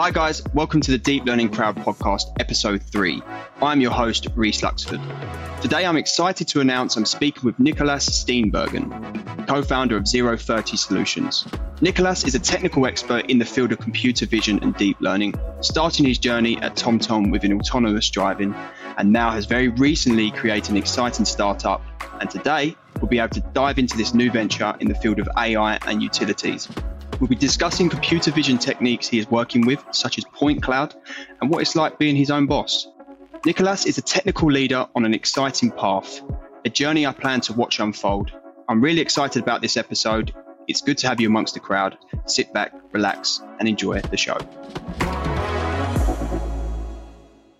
Hi, guys. Welcome to the Deep Learning Crowd podcast, episode three. I'm your host, Reese Luxford. Today, I'm excited to announce I'm speaking with Nikolaas Steenbergen, co founder of Zero 30 Solutions. Nicolas is a technical expert in the field of computer vision and deep learning, starting his journey at TomTom within autonomous driving, and now has very recently created an exciting startup. And today, we'll be able to dive into this new venture in the field of AI and utilities. We'll be discussing computer vision techniques he is working with, such as point cloud, and what it's like being his own boss. Nikolaas is a technical leader on an exciting path, a journey I plan to watch unfold. I'm really excited about this episode. It's good to have you amongst the crowd. Sit back, relax, and enjoy the show.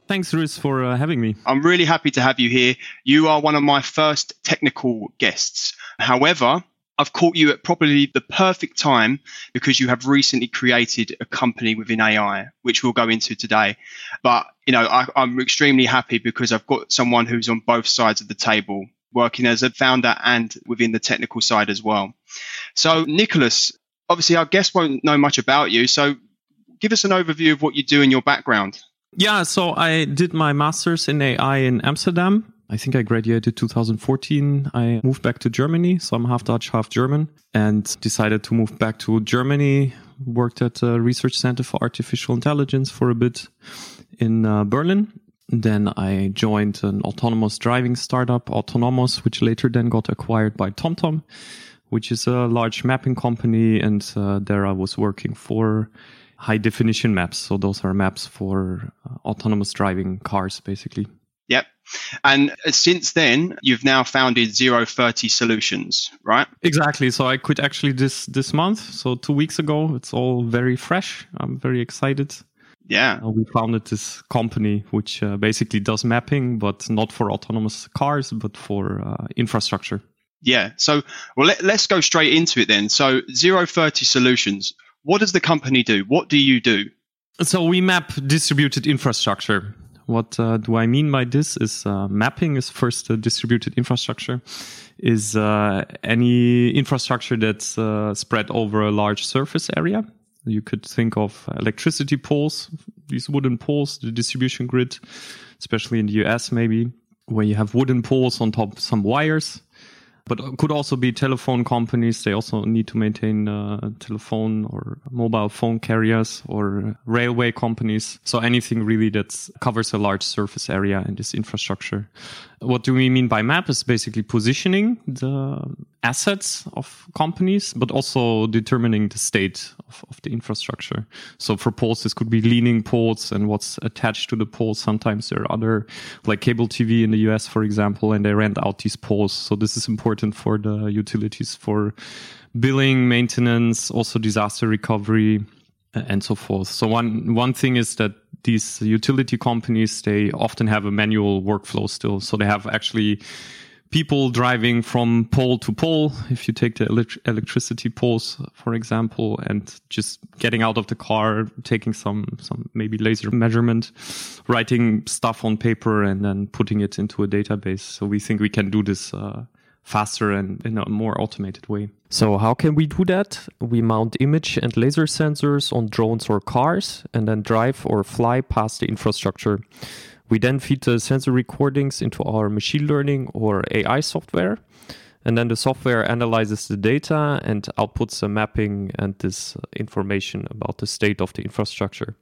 Thanks, Ruth, for uh, having me. I'm really happy to have you here. You are one of my first technical guests. However, I've caught you at probably the perfect time because you have recently created a company within AI, which we'll go into today. But, you know, I, I'm extremely happy because I've got someone who's on both sides of the table working as a founder and within the technical side as well. So, Nikolaas, obviously, our guests won't know much about you. So, give us an overview of what you do in your background. Yeah, so I did my master's in AI in Amsterdam I think I graduated 2014. I moved back to Germany, so I'm half Dutch, half German, and decided to move back to Germany. Worked at a research center for artificial intelligence for a bit in uh, Berlin. Then I joined an autonomous driving startup, Autonomos, which later then got acquired by TomTom, which is a large mapping company. And uh, there I was working for high definition maps. So those are maps for uh, autonomous driving cars, basically. Yep. And since then, you've now founded Zero Thirty Solutions, right? Exactly. So I quit actually this this month. So two weeks ago. It's all very fresh. I'm very excited. Yeah. Uh, we founded this company which uh, basically does mapping, but not for autonomous cars, but for uh, infrastructure. Yeah. So, well, let, let's go straight into it then. So, Zero Thirty Solutions. What does the company do? What do you do? So we map distributed infrastructure. What uh, do I mean by this? Is uh, mapping is first distributed infrastructure, is uh, any infrastructure that's spread over a large surface area. You could think of electricity poles, these wooden poles, the distribution grid, especially in the US, maybe where you have wooden poles on top of some wires but could also be telephone companies. They also need to maintain uh, telephone or mobile phone carriers or railway companies. So anything really that covers a large surface area and this infrastructure. What do we mean by map is basically positioning the assets of companies, but also determining the state of, of the infrastructure. So for poles, this could be leaning poles and what's attached to the poles. Sometimes there are other, like cable TV in the US, for example, and they rent out these poles. So this is important for the utilities for billing, maintenance, also disaster recovery, and so forth. So one one thing is that these utility companies they often have a manual workflow still. So they have actually people driving from pole to pole. If you take the elect- electricity poles, for example, and just getting out of the car, taking some some maybe laser measurement, writing stuff on paper, and then putting it into a database. So we think we can do this. Uh, faster and in a more automated way. So how can we do that? We mount image and laser sensors on drones or cars and then drive or fly past the infrastructure. We then feed the sensor recordings into our machine learning or AI software. And then the software analyzes the data and outputs a mapping and this information about the state of the infrastructure,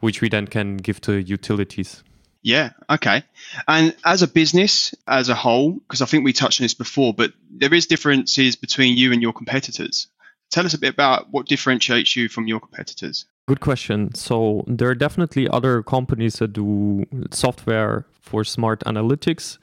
which we then can give to utilities. Yeah. Okay. And as a business as a whole, because I think we touched on this before, but there is differences between you and your competitors. Tell us a bit about what differentiates you from your competitors. Good question. So there are definitely other companies that do software for smart analytics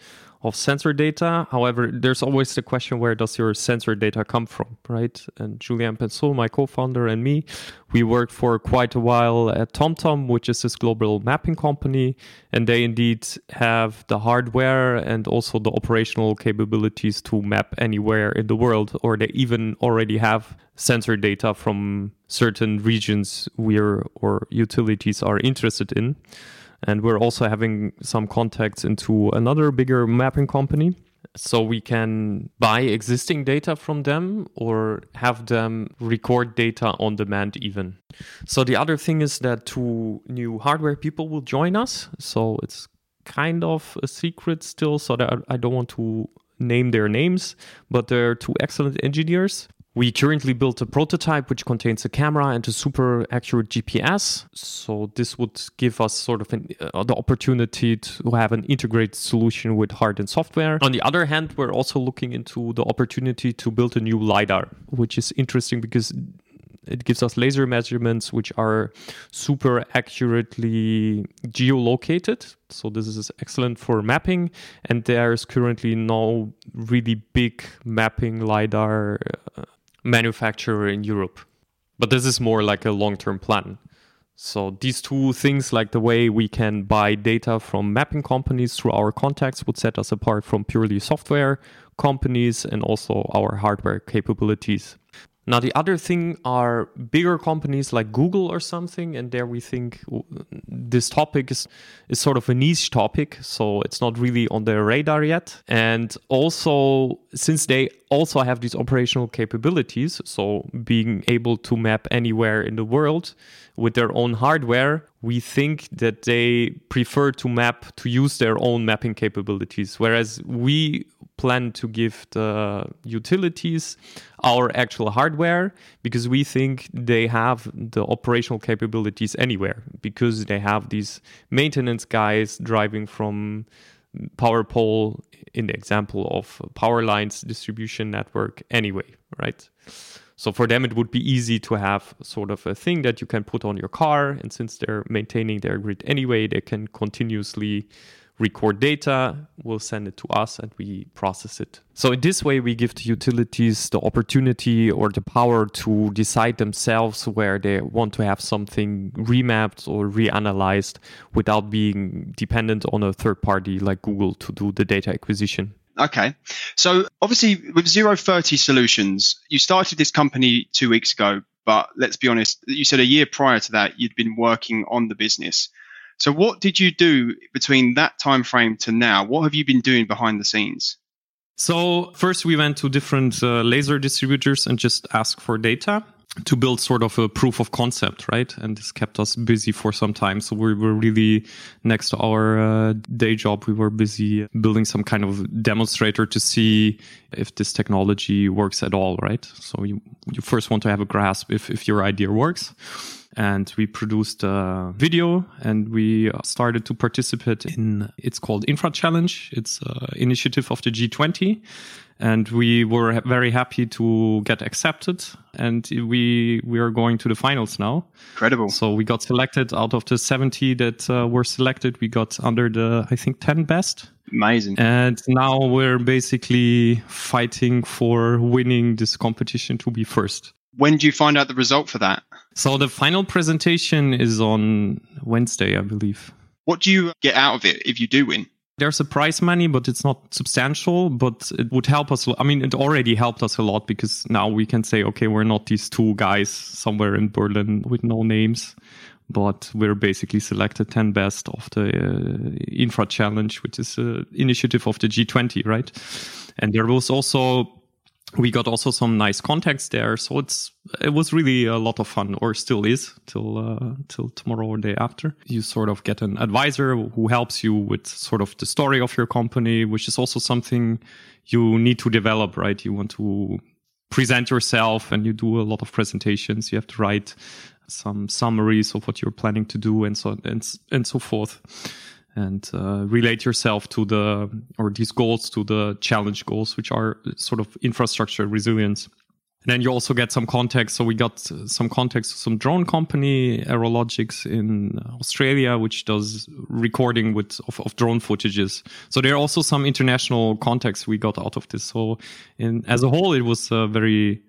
of sensor data. However, there's always the question where does your sensor data come from, right? And Julian Pensot, my co-founder, and me, we worked for quite a while at TomTom, which is this global mapping company, and they indeed have the hardware and also the operational capabilities to map anywhere in the world, or they even already have sensor data from certain regions where or utilities are interested in. And we're also having some contacts into another bigger mapping company. So we can buy existing data from them or have them record data on demand, even. So the other thing is that two new hardware people will join us. So it's kind of a secret still, so that I don't want to name their names, but they're two excellent engineers we currently built a prototype which contains a camera and a super accurate GPS. So this would give us sort of an, uh, the opportunity to have an integrated solution with hard and software. On the other hand, we're also looking into the opportunity to build a new LiDAR, which is interesting because it gives us laser measurements which are super accurately geolocated. So this is excellent for mapping. And there's currently no really big mapping LiDAR uh, manufacturer in Europe. But this is more like a long term plan. So these two things, like the way we can buy data from mapping companies through our contacts, would set us apart from purely software companies and also our hardware capabilities. Now, the other thing are bigger companies like Google or something, and there we think this topic is, is sort of a niche topic, so it's not really on their radar yet. And also, since they also have these operational capabilities, so being able to map anywhere in the world with their own hardware, we think that they prefer to map to use their own mapping capabilities, whereas we plan to give the utilities our actual hardware because we think they have the operational capabilities anywhere because they have these maintenance guys driving from power pole in the example of power lines distribution network anyway right so for them it would be easy to have sort of a thing that you can put on your car and since they're maintaining their grid anyway they can continuously record data, we'll send it to us and we process it. So, in this way, we give the utilities the opportunity or the power to decide themselves where they want to have something remapped or reanalyzed without being dependent on a third party like Google to do the data acquisition. Okay. So, obviously, with Zero 30 Solutions, you started this company two weeks ago, but let's be honest, you said a year prior to that, you'd been working on the business. So what did you do between that time frame to now? What have you been doing behind the scenes? So first we went to different uh, laser distributors and just asked for data to build sort of a proof of concept, right? And this kept us busy for some time. So we were really next to our uh, day job, we were busy building some kind of demonstrator to see if this technology works at all, right? So you, you first want to have a grasp if, if your idea works and we produced a video and we started to participate in it's called infra challenge it's an initiative of the g20 and we were very happy to get accepted. And we we are going to the finals now. Incredible. So we got selected out of the 70 that uh, were selected we got under the i think 10 best. Amazing. And now we're basically fighting for winning this competition to be first. When do you find out the result for that? So the final presentation is on Wednesday, I believe. What do you get out of it if you do win? There's a prize money, but it's not substantial. But it would help us. I mean, it already helped us a lot because now we can say, okay, we're not these two guys somewhere in Berlin with no names, but we're basically selected 10 best of the uh, Infra Challenge, which is an initiative of the G20, right? And there was also we got also some nice contacts there so it's it was really a lot of fun or still is till uh, till tomorrow or day after. You sort of get an advisor who helps you with sort of the story of your company which is also something you need to develop right? You want to present yourself and you do a lot of presentations. You have to write some summaries of what you're planning to do and so and, and so forth and uh, relate yourself to the or these goals to the challenge goals which are sort of infrastructure resilience. And then you also get some context. So we got some context some drone company aerologics in australia which does recording with of, of drone footages. So there are also some international context we got out of this. So in as a whole it was a very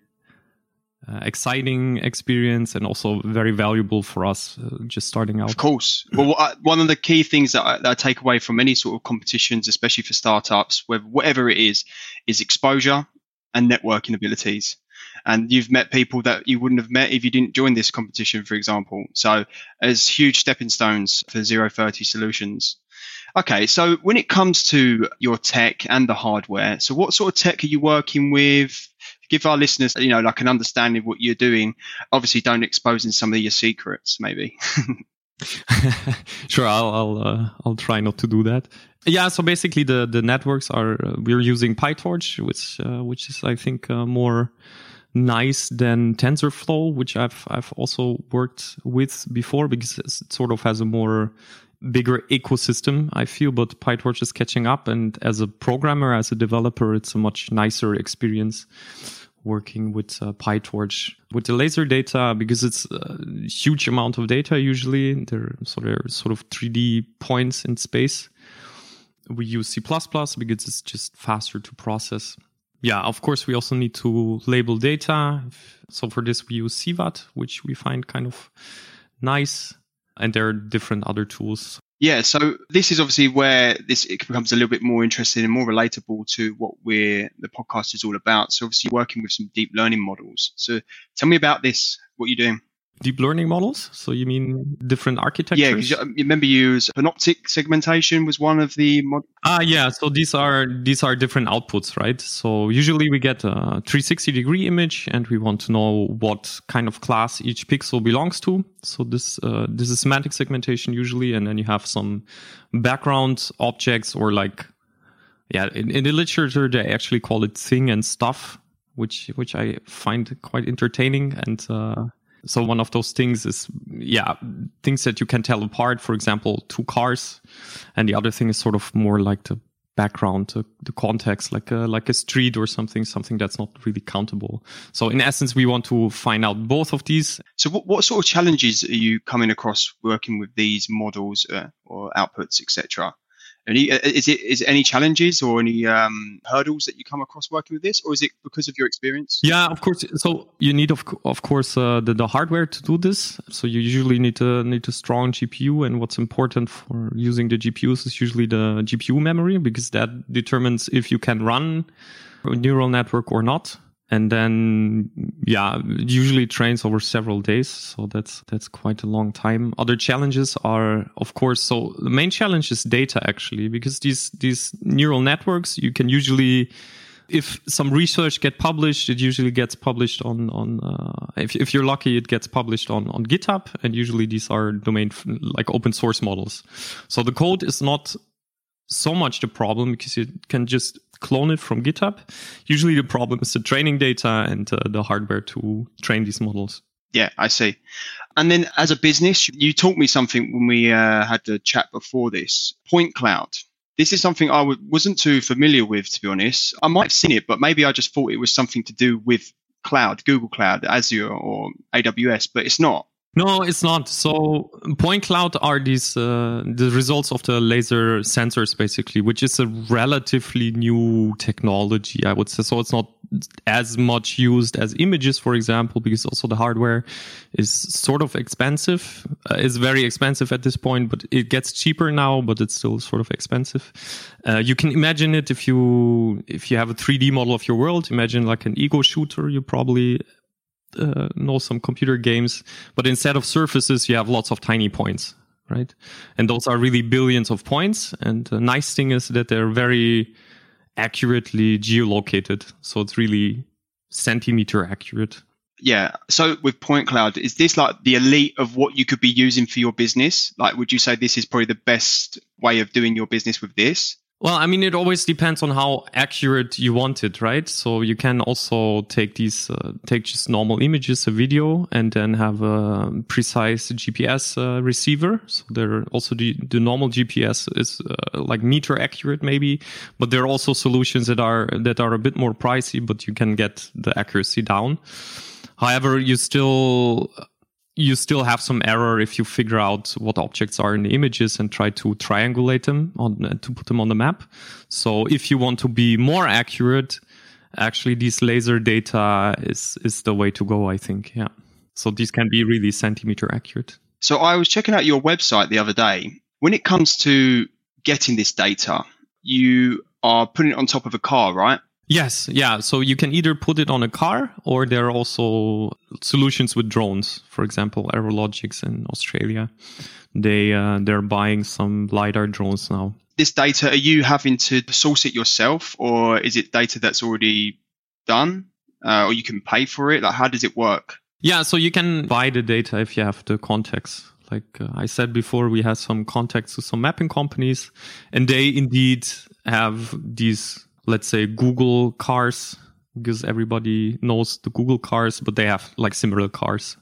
uh, exciting experience and also very valuable for us uh, just starting out. Of course. Well, I, one of the key things that I, that I, take away from any sort of competitions, especially for startups, whatever it is, is exposure and networking abilities. And you've met people that you wouldn't have met if you didn't join this competition, for example. So, as huge stepping stones for Zero 30 solutions. Okay, so when it comes to your tech and the hardware, so what sort of tech are you working with? Give our listeners, you know, like an understanding of what you're doing. Obviously, don't expose in some of your secrets, maybe. sure, I'll I'll, uh, I'll try not to do that. Yeah, so basically the the networks are uh, we're using PyTorch, which uh, which is I think uh, more nice than TensorFlow, which I've I've also worked with before because it sort of has a more bigger ecosystem, I feel, but PyTorch is catching up. And as a programmer, as a developer, it's a much nicer experience working with uh, PyTorch with the laser data because it's a huge amount of data usually. There so there are sort of 3D points in space. We use C++ because it's just faster to process yeah, of course, we also need to label data. So for this, we use CVAT, which we find kind of nice. And there are different other tools. Yeah, so this is obviously where this it becomes a little bit more interesting and more relatable to what we're the podcast is all about. So obviously working with some deep learning models. So tell me about this, what you're doing deep learning models. So you mean different architectures? Yeah, because you remember you use panoptic segmentation was one of the mod- ah yeah. So these are these are different outputs, right? So usually we get a 360 degree image, and we want to know what kind of class each pixel belongs to. So this uh, this is semantic segmentation usually, and then you have some background objects or like yeah in, in the literature they actually call it thing and stuff which which I find quite entertaining and uh, so one of those things is, yeah, things that you can tell apart. For example, two cars, and the other thing is sort of more like the background, the, the context, like a like a street or something, something that's not really countable. So in essence, we want to find out both of these. So what, what sort of challenges are you coming across working with these models uh, or outputs, etc.? Any, uh, is it is it any challenges or any um, hurdles that you come across working with this, or is it because of your experience? Yeah, of course. So you need of of course uh, the the hardware to do this. So you usually need to need a strong GPU, and what's important for using the GPUs is usually the GPU memory because that determines if you can run a neural network or not and then yeah usually trains over several days so that's that's quite a long time. Other challenges are of course so the main challenge is data actually because these these neural networks you can usually if some research get published it usually gets published on on uh, if, if you're lucky it gets published on on github and usually these are domain like open source models. So the code is not so much the problem because you can just clone it from GitHub. Usually the problem is the training data and uh, the hardware to train these models. Yeah, I see. And then as a business, you taught me something when we uh, had the chat before this point cloud. This is something I w- wasn't too familiar with, to be honest. I might have seen it, but maybe I just thought it was something to do with cloud, Google Cloud, Azure, or AWS, but it's not. No, it's not. So point cloud are these uh, the results of the laser sensors, basically, which is a relatively new technology, I would say. So it's not as much used as images, for example, because also the hardware is sort of expensive. Uh, it's very expensive at this point, but it gets cheaper now, but it's still sort of expensive. Uh, you can imagine it if you if you have a 3D model of your world. Imagine like an ego shooter. You probably uh, know some computer games, but instead of surfaces, you have lots of tiny points, right? And those are really billions of points. And the nice thing is that they're very accurately geolocated. So it's really centimeter accurate. Yeah. So with Point Cloud, is this like the elite of what you could be using for your business? Like, would you say this is probably the best way of doing your business with this? Well, I mean, it always depends on how accurate you want it, right? So you can also take these, uh, take just normal images, a video, and then have a precise GPS uh, receiver. So there also the, the normal GPS is uh, like meter accurate, maybe, but there are also solutions that are that are a bit more pricey, but you can get the accuracy down. However, you still you still have some error if you figure out what objects are in the images and try to triangulate them on uh, to put them on the map. So if you want to be more accurate, actually these laser data is is the way to go, I think. Yeah. So these can be really centimeter accurate. So I was checking out your website the other day. When it comes to getting this data, you are putting it on top of a car, right? Yes, yeah. So you can either put it on a car or there are also solutions with drones. For example, Aerologics in Australia, they uh, they're buying some lidar drones now. this data, are you having to source it yourself or is it data that's already done uh, or you can pay for it? Like, how does it work? Yeah, so you can buy the data if you have the context. Like uh, I said before, we had some contacts with some mapping companies, and they indeed have these, let's say, Google cars, because everybody knows the Google cars, but they have like similar cars.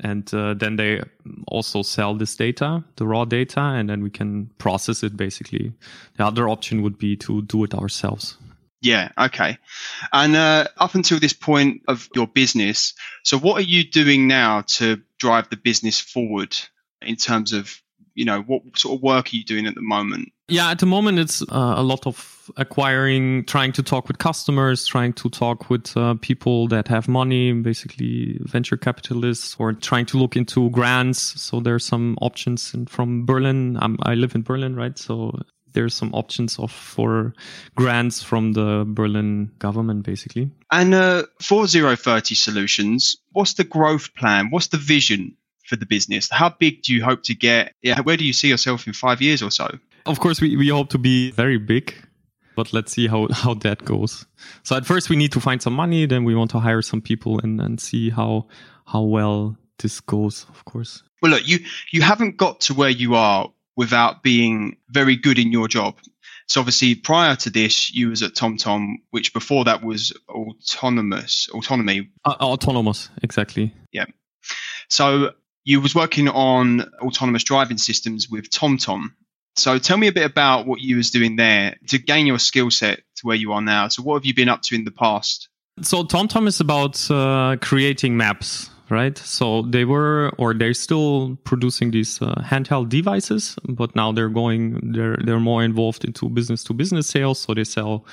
And uh, then they also sell this data, the raw data, and then we can process it basically. The other option would be to do it ourselves. Yeah, okay. And uh, up until this point of your business, so what are you doing now to drive the business forward in terms of, you know, what sort of work are you doing at the moment? Yeah, at the moment it's uh, a lot of acquiring, trying to talk with customers, trying to talk with uh, people that have money, basically venture capitalists, or trying to look into grants. So there's some options in, from Berlin. I'm, I live in Berlin, right? So there's some options of for grants from the Berlin government, basically. And uh, for Zero Thirty Solutions, what's the growth plan? What's the vision for the business? How big do you hope to get? Yeah, where do you see yourself in five years or so? Of course, we, we hope to be very big, but let's see how, how that goes. So at first we need to find some money, then we want to hire some people and, and see how how well this goes, of course. Well, look, you you haven't got to where you are without being very good in your job. So obviously prior to this, you was at TomTom, which before that was autonomous, autonomy. Uh, Autonomos, exactly. Yeah. So you was working on autonomous driving systems with TomTom. So tell me a bit about what you was doing there to gain your skill set to where you are now. So what have you been up to in the past? So TomTom is about uh, creating maps right? So they were, or they're still producing these uh, handheld devices, but now they're going, they're they're more involved into business to business sales. So they sell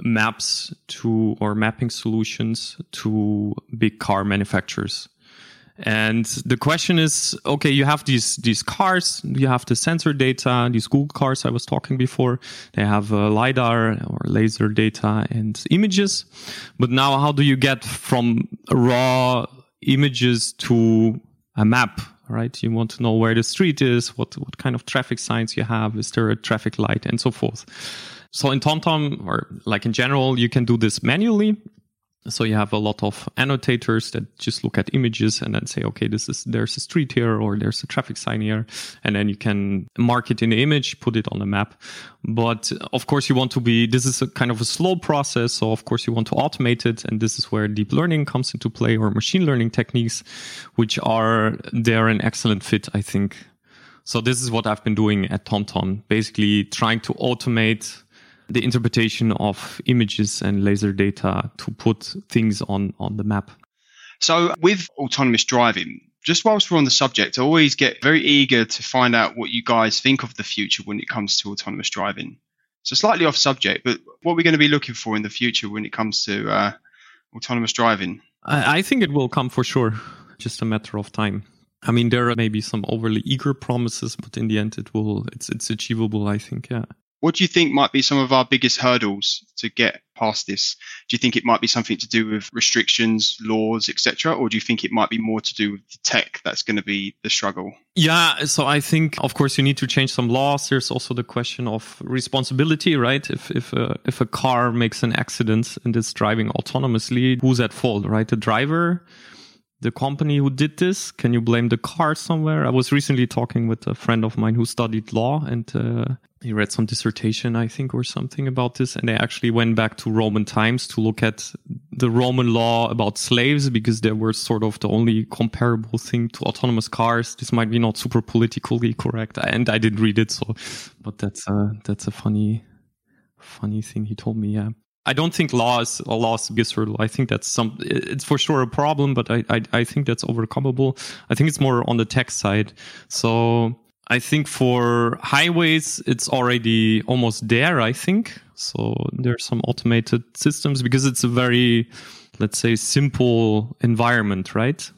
maps to or mapping solutions to big car manufacturers. And the question is, okay, you have these these cars, you have the sensor data, these Google cars I was talking before. They have uh, lidar or laser data and images, but now how do you get from raw images to a map, right? You want to know where the street is, what, what kind of traffic signs you have, is there a traffic light, and so forth. So in TomTom, or like in general, you can do this manually. So you have a lot of annotators that just look at images and then say, okay, this is there's a street here or there's a traffic sign here, and then you can mark it in the image, put it on the map. But uh, of course, you want to be. This is a kind of a slow process, so of course you want to automate it, and this is where deep learning comes into play or machine learning techniques, which are they're an excellent fit, I think. So this is what I've been doing at TomTom, basically trying to automate the interpretation of images and laser data to put things on, on the map. So, with autonomous driving, just whilst we're on the subject, I always get very eager to find out what you guys think of the future when it comes to autonomous driving. So, slightly off subject, but what we're we going to be looking for in the future when it comes to uh, autonomous driving? I, I think it will come for sure, just a matter of time. I mean, there are maybe some overly eager promises, but in the end, it will. It's it's achievable. I think. Yeah. What do you think might be some of our biggest hurdles to get past this? Do you think it might be something to do with restrictions, laws, etc., or do you think it might be more to do with the tech that's going to be the struggle? Yeah, so I think, of course, you need to change some laws. There's also the question of responsibility, right? If if a, if a car makes an accident and it's driving autonomously, who's at fault, right? The driver the company who did this? Can you blame the car somewhere? I was recently talking with a friend of mine who studied law, and uh, he read some dissertation, I think, or something about this. And they actually went back to Roman times to look at the Roman law about slaves because they were sort of the only comparable thing to autonomous cars. This might be not super politically correct. And I didn't read it. So, but that's a, that's a funny, funny thing he told me. Yeah. I don't think law is a law is hurdle. I think that's some, it's for sure a problem, but I, I, I think that's overcomable. I think it's more on the tech side. So, I think for highways, it's already almost there, I think. So there's some automated systems because it's a very, let's say, simple environment, right?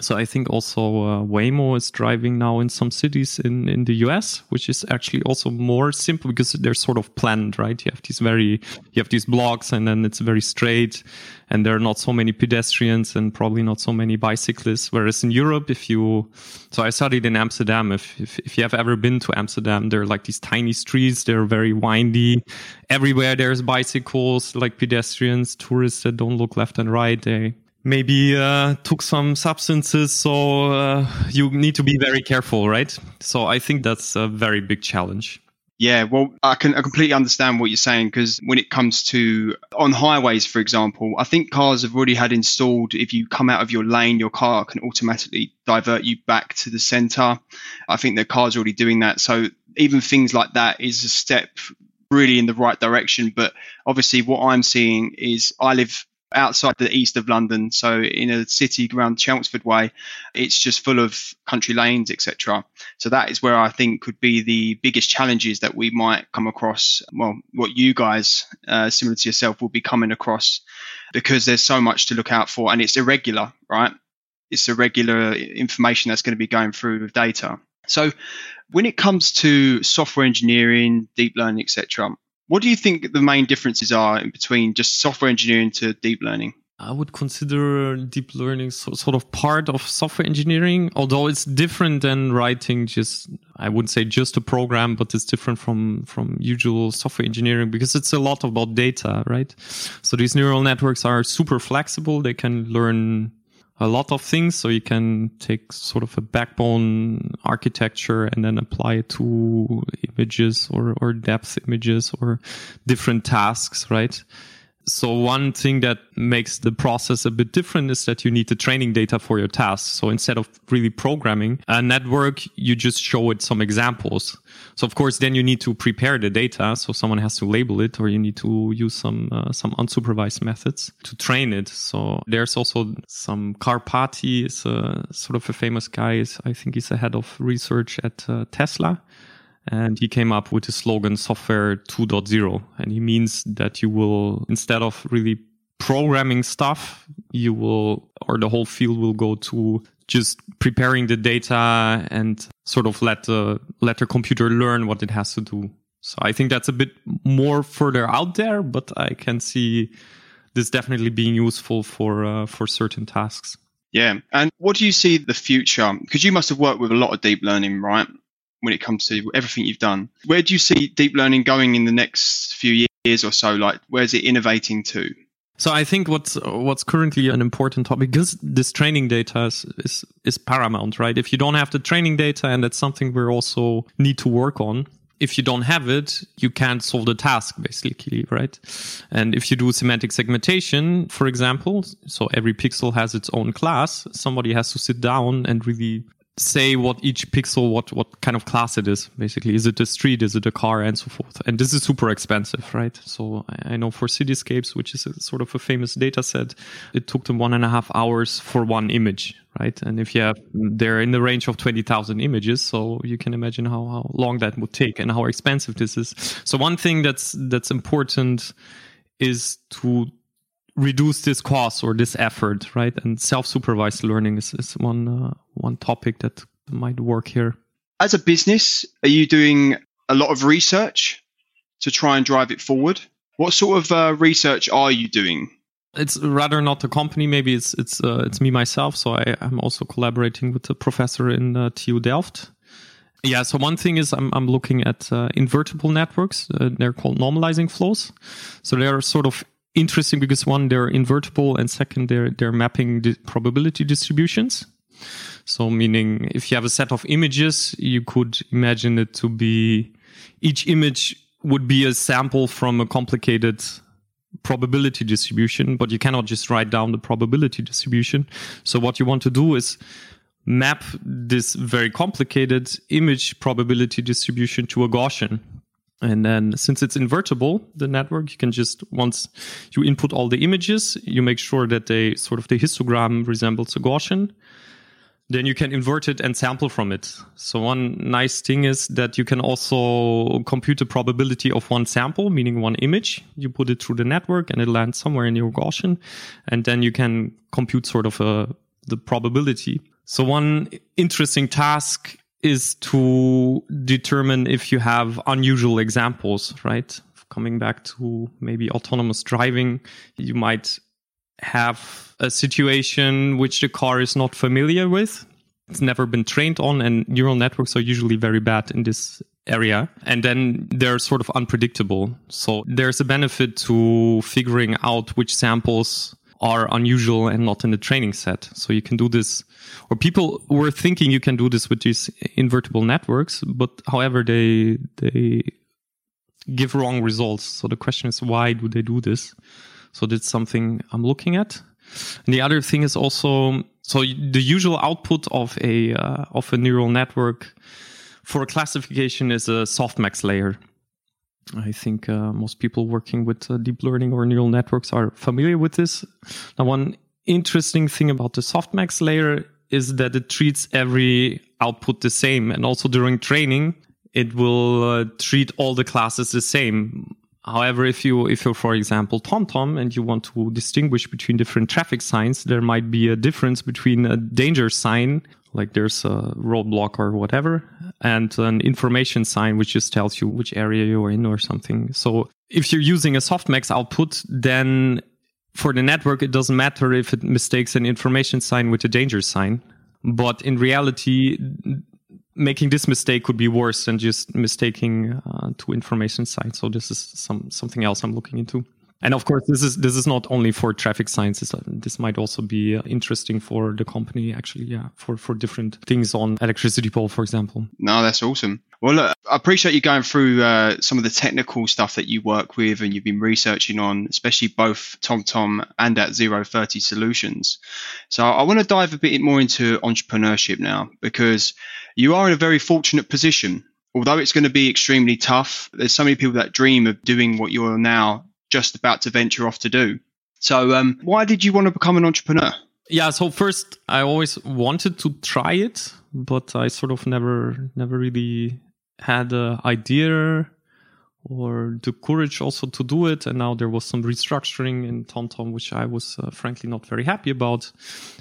So I think also uh, Waymo is driving now in some cities in, in the US, which is actually also more simple because they're sort of planned, right? You have these very, you have these blocks and then it's very straight and there are not so many pedestrians and probably not so many bicyclists. Whereas in Europe, if you, so I studied in Amsterdam. If, if, if you have ever been to Amsterdam, there are like these tiny streets. They're very windy. Everywhere there's bicycles, like pedestrians, tourists that don't look left and right. They, maybe uh, took some substances. So uh, you need to be very careful, right? So I think that's a very big challenge. Yeah, well, I can I completely understand what you're saying because when it comes to on highways, for example, I think cars have already had installed if you come out of your lane, your car can automatically divert you back to the center. I think the car's are already doing that. So even things like that is a step really in the right direction. But obviously, what I'm seeing is I live outside the east of London. So in a city around Chelmsford Way, it's just full of country lanes, etc. So that is where I think could be the biggest challenges that we might come across. Well, what you guys, uh, similar to yourself, will be coming across because there's so much to look out for and it's irregular, right? It's irregular information that's going to be going through with data. So when it comes to software engineering, deep learning, etc., what do you think the main differences are in between just software engineering to deep learning? I would consider deep learning so, sort of part of software engineering, although it's different than writing just, I wouldn't say just a program, but it's different from, from usual software engineering because it's a lot about data, right? So these neural networks are super flexible. They can learn a lot of things. So you can take sort of a backbone architecture and then apply it to images or, or depth images or different tasks, right? So one thing that makes the process a bit different is that you need the training data for your tasks. So instead of really programming a network, you just show it some examples. So of course, then you need to prepare the data. So someone has to label it or you need to use some, uh, some unsupervised methods to train it. So there's also some Karpathy is a, sort of a famous guy. I think he's the head of research at uh, Tesla and he came up with the slogan software 2.0 and he means that you will instead of really programming stuff you will or the whole field will go to just preparing the data and sort of let the let the computer learn what it has to do. So i think that's a bit more further out there but i can see this definitely being useful for uh, for certain tasks. Yeah. And what do you see the future? Because you must have worked with a lot of deep learning right when it comes to everything you've done. Where do you see deep learning going in the next few years or so? Like, where's it innovating to? So I think what's what's currently an important topic because this training data is, is, is paramount, right? If you don't have the training data, and that's something we also need to work on. If you don't have it, you can't solve the task, basically, right? And if you do semantic segmentation, for example, so every pixel has its own class, somebody has to sit down and really say what each pixel, what, what kind of class it is, basically. Is it a street? Is it a car? And so forth. And this is super expensive, right? So I, I know for Cityscapes, which is a, sort of a famous data set, it took them one and a half hours for one image, right? And if you have, they're in the range of 20,000 images. So you can imagine how, how long that would take and how expensive this is. So one thing that's, that's important is to reduce this cost or this effort, right? And self-supervised learning is, is one uh, one topic that might work here. As a business, are you doing a lot of research to try and drive it forward? What sort of uh, research are you doing? It's rather not a company. Maybe it's it's uh, it's me myself. So I, am also collaborating with a professor in uh, TU Delft. Yeah. So one thing is I'm I'm looking at uh, invertible networks. Uh, they're called normalizing flows. So they're sort of interesting because one, they're invertible, and second, they're they're mapping the probability distributions. So meaning if you have a set of images, you could imagine it to be each image would be a sample from a complicated probability distribution, but you cannot just write down the probability distribution. So what you want to do is map this very complicated image probability distribution to a Gaussian. And then since it's invertible, the network, you can just, once you input all the images, you make sure that they sort of the histogram resembles a Gaussian. Then you can invert it and sample from it. So one nice thing is that you can also compute the probability of one sample, meaning one image. You put it through the network and it lands somewhere in your Gaussian. And then you can compute sort of a the probability. So one interesting task is to determine if you have unusual examples, right? Coming back to maybe autonomous driving, you might have a situation which the car is not familiar with. It's never been trained on, and neural networks are usually very bad in this area. And then they're sort of unpredictable. So there's a benefit to figuring out which samples are unusual and not in the training set. So you can do this, or people were thinking you can do this with these invertible networks, but however, they, they give wrong results. So the question is, why do they do this? So that's something I'm looking at. And the other thing is also, so the usual output of a, uh, of a neural network for classification is a softmax layer. I think uh, most people working with uh, deep learning or neural networks are familiar with this. Now, one interesting thing about the softmax layer is that it treats every output the same. And also during training, it will uh, treat all the classes the same. However, if you if you're for example TomTom and you want to distinguish between different traffic signs, there might be a difference between a danger sign, like there's a roadblock or whatever, and an information sign which just tells you which area you're in or something. So if you're using a softmax output, then for the network it doesn't matter if it mistakes an information sign with a danger sign. But in reality, making this mistake could be worse than just mistaking uh, two information signs. So this is some something else I'm looking into. And of course, this is this is not only for traffic sciences. This might also be interesting for the company, actually. Yeah, for for different things on electricity pole, for example. No, that's awesome. Well, look, I appreciate you going through uh, some of the technical stuff that you work with and you've been researching on, especially both TomTom and at Zero Thirty Solutions. So I want to dive a bit more into entrepreneurship now because you are in a very fortunate position. Although it's going to be extremely tough, there's so many people that dream of doing what you're now just about to venture off to do. So, um, why did you want to become an entrepreneur? Yeah, so first I always wanted to try it, but I sort of never never really had an idea or the courage also to do it. And now there was some restructuring in TomTom, which I was uh, frankly not very happy about.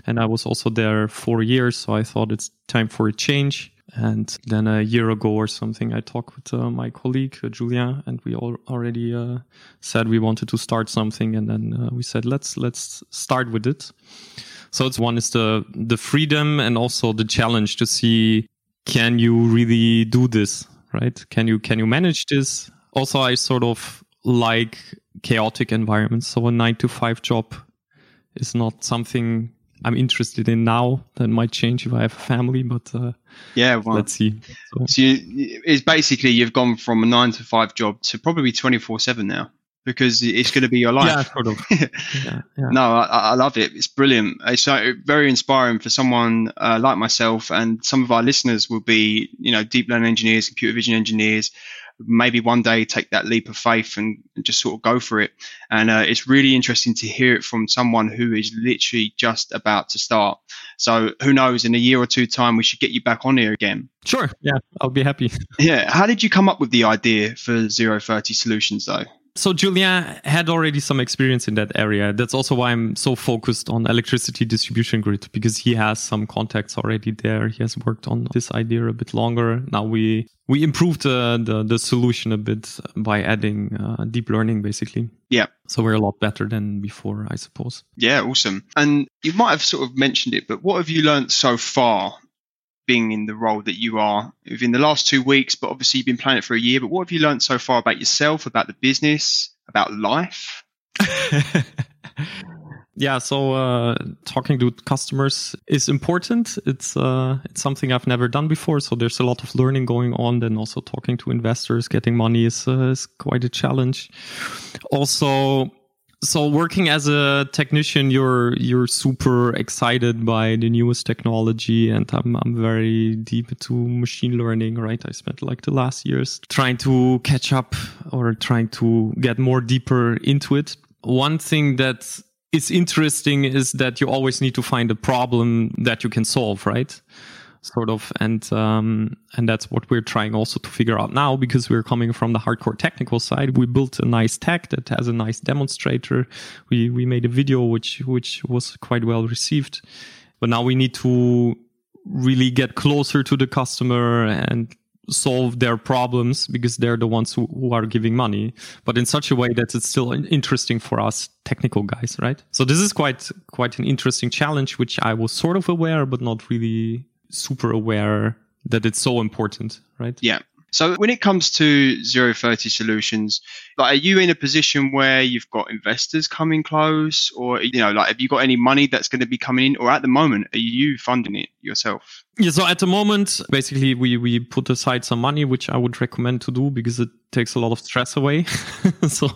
And I was also there four years, so I thought it's time for a change. And then a year ago or something, I talked with uh, my colleague uh, Julien, and we all already uh, said we wanted to start something. And then uh, we said let's let's start with it. So it's one is the the freedom and also the challenge to see can you really do this, right? Can you can you manage this? Also, I sort of like chaotic environments. So a nine to five job is not something I'm interested in now. That might change if I have a family, but uh, yeah, well, let's see. So, so you, it's basically you've gone from a nine to five job to probably twenty four seven now because it's going to be your life. Yeah, sort of. yeah, yeah. No, I, I, love it. It's brilliant. It's uh, very inspiring for someone uh, like myself, and some of our listeners will be, you know, deep learning engineers, computer vision engineers, maybe one day take that leap of faith and, just sort of go for it. And uh, it's really interesting to hear it from someone who is literally just about to start. So who knows, in a year or two time, we should get you back on here again. Sure. Yeah, I'll be happy. yeah. How did you come up with the idea for Zero Thirty Solutions, though? So Julien had already some experience in that area. That's also why I'm so focused on electricity distribution grid because he has some contacts already there. He has worked on this idea a bit longer. Now we we improved the the, the solution a bit by adding uh, deep learning, basically. Yeah. So we're a lot better than before, I suppose. Yeah, awesome. And you might have sort of mentioned it, but what have you learned so far being in the role that you are within the last two weeks, but obviously you've been playing it for a year. But what have you learned so far about yourself, about the business, about life? yeah, so uh, talking to customers is important. It's uh, it's something I've never done before, so there's a lot of learning going on. Then also talking to investors, getting money is uh, is quite a challenge. Also, so working as a technician you're you're super excited by the newest technology and I'm I'm very deep into machine learning right? I spent like the last years trying to catch up or trying to get more deeper into it. One thing that is interesting is that you always need to find a problem that you can solve right sort of and um, and that's what we're trying also to figure out now because we're coming from the hardcore technical side. We built a nice tech that has a nice demonstrator. We we made a video which which was quite well received. But now we need to really get closer to the customer and solve their problems because they're the ones who, who are giving money, but in such a way that it's still interesting for us technical guys, right? So this is quite quite an interesting challenge, which I was sort of aware, but not really super aware that it's so important, right? Yeah. So when it comes to zero thirty solutions, like are you in a position where you've got investors coming close, or you know, like have you got any money that's going to be coming in, or at the moment are you funding it yourself? Yeah, so at the moment, basically we we put aside some money, which I would recommend to do because it takes a lot of stress away. so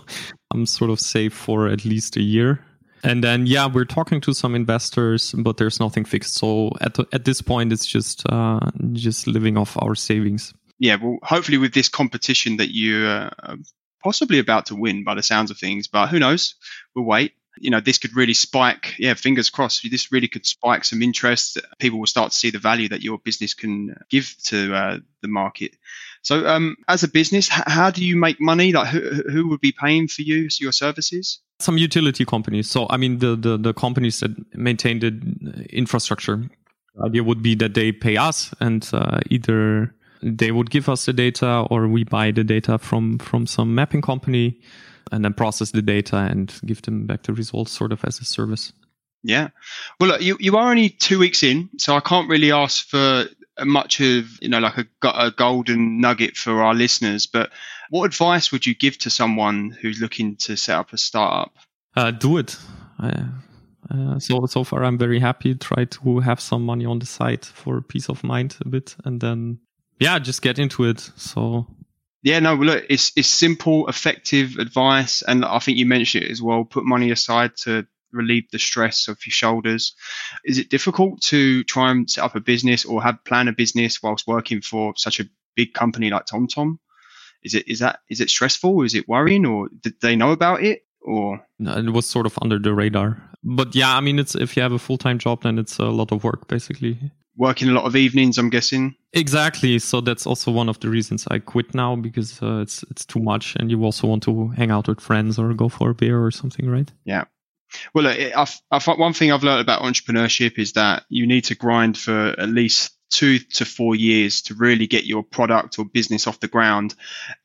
I'm sort of safe for at least a year. And then, yeah, we're talking to some investors, but there's nothing fixed. So at at this point, it's just uh, just living off our savings yeah, well, hopefully with this competition that you're uh, possibly about to win by the sounds of things, but who knows? We'll wait. You know, this could really spike. Yeah, fingers crossed. This really could spike some interest. People will start to see the value that your business can give to uh, the market. So, um, as a business, h- how do you make money? Like, who, who would be paying for you your services? Some utility companies. So, I mean, the the, the companies that maintain the infrastructure. The idea would be that they pay us, and uh, either they would give us the data or we buy the data from from some mapping company and then process the data and give them back the results sort of as a service yeah well look, you, you are only two weeks in so i can't really ask for much of you know like a, a golden nugget for our listeners but what advice would you give to someone who's looking to set up a startup uh, do it uh, so so far i'm very happy try to have some money on the side for peace of mind a bit and then yeah, just get into it. So yeah, no, look, it's it's simple, effective advice, and I think you mentioned it as well. Put money aside to relieve the stress of your shoulders. Is it difficult to try and set up a business or have plan a business whilst working for such a big company like TomTom? Is it is that is it stressful? Is it worrying, or did they know about it? Or no, it was sort of under the radar. But yeah, I mean, it's if you have a full time job, then it's a lot of work, basically working a lot of evenings i'm guessing exactly so that's also one of the reasons i quit now because uh, it's it's too much and you also want to hang out with friends or go for a beer or something right yeah well I, I, one thing i've learned about entrepreneurship is that you need to grind for at least two to four years to really get your product or business off the ground.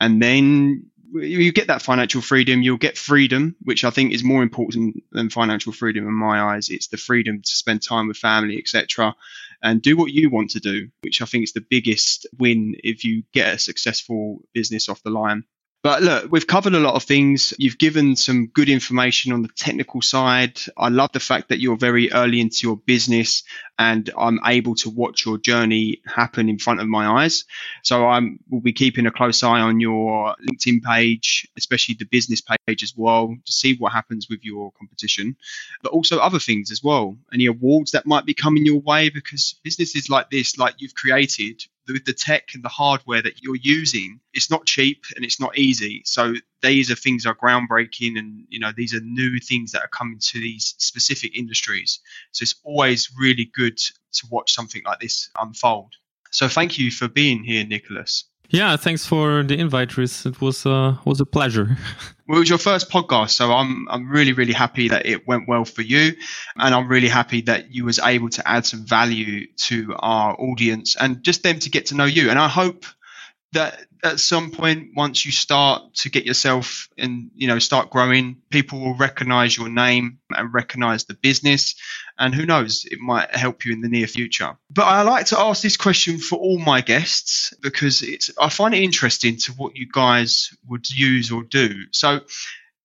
And then you get that financial freedom. You'll get freedom which i think is more important than financial freedom in my eyes. It's the freedom to spend time with family etc and do what you want to do, which I think is the biggest win if you get a successful business off the line. But look, we've covered a lot of things. You've given some good information on the technical side. I love the fact that you're very early into your business and I'm able to watch your journey happen in front of my eyes. So I will be keeping a close eye on your LinkedIn page, especially the business page as well, to see what happens with your competition, but also other things as well. Any awards that might be coming your way because businesses like this, like you've created, with the tech and the hardware that you're using, it's not cheap and it's not easy. So these are things that are groundbreaking, and you know these are new things that are coming to these specific industries. So it's always really good to watch something like this unfold. So thank you for being here, Nikolaas. Yeah, thanks for the invite, Rhys. It was uh, was a pleasure. well, it was your first podcast, so I'm I'm really really happy that it went well for you, and I'm really happy that you was able to add some value to our audience and just them to get to know you. And I hope that at some point once you start to get yourself and you know start growing people will recognize your name and recognize the business. And who knows it might help you in the near future. But i like to ask this question for all my guests because it's i find it interesting to what you guys would use or do. So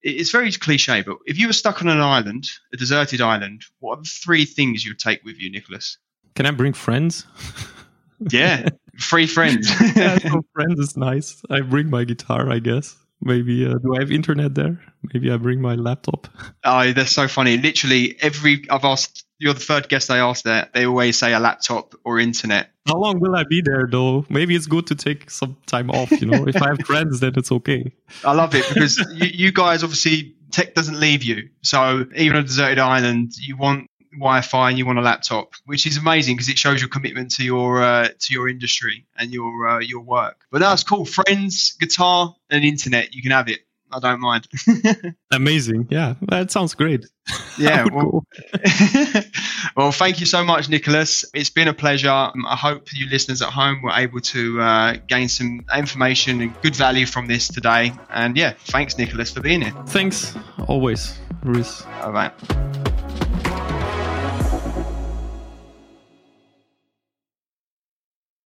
it's very cliche but if you were stuck on an island a deserted island what are the three things you'd take with you Nikolaas? Can i bring friends yeah free friends. yeah, so friends is nice. I bring my guitar, I guess. Maybe uh, do I have internet there? Maybe I bring my laptop. Oh, that's so funny. Literally every I've asked. You're the third guest I asked that. They always say a laptop or internet. How long will I be there though? Maybe it's good to take some time off. You know, if I have friends, then it's okay. I love it because you, you guys obviously tech doesn't leave you. So even on a deserted island, you want Wi-Fi and you want a laptop, which is amazing because it shows your commitment to your uh, to your industry and your uh, your work. But that's cool. Friends, guitar, and internet, you can have it. I don't mind. Amazing. Yeah, that sounds great. Yeah. Well, well, thank you so much, Nikolaas. It's been a pleasure. Um, I hope you listeners at home were able to uh, gain some information and good value from this today. And yeah, thanks, Nikolaas, for being here. Thanks. Always, Reese. All right.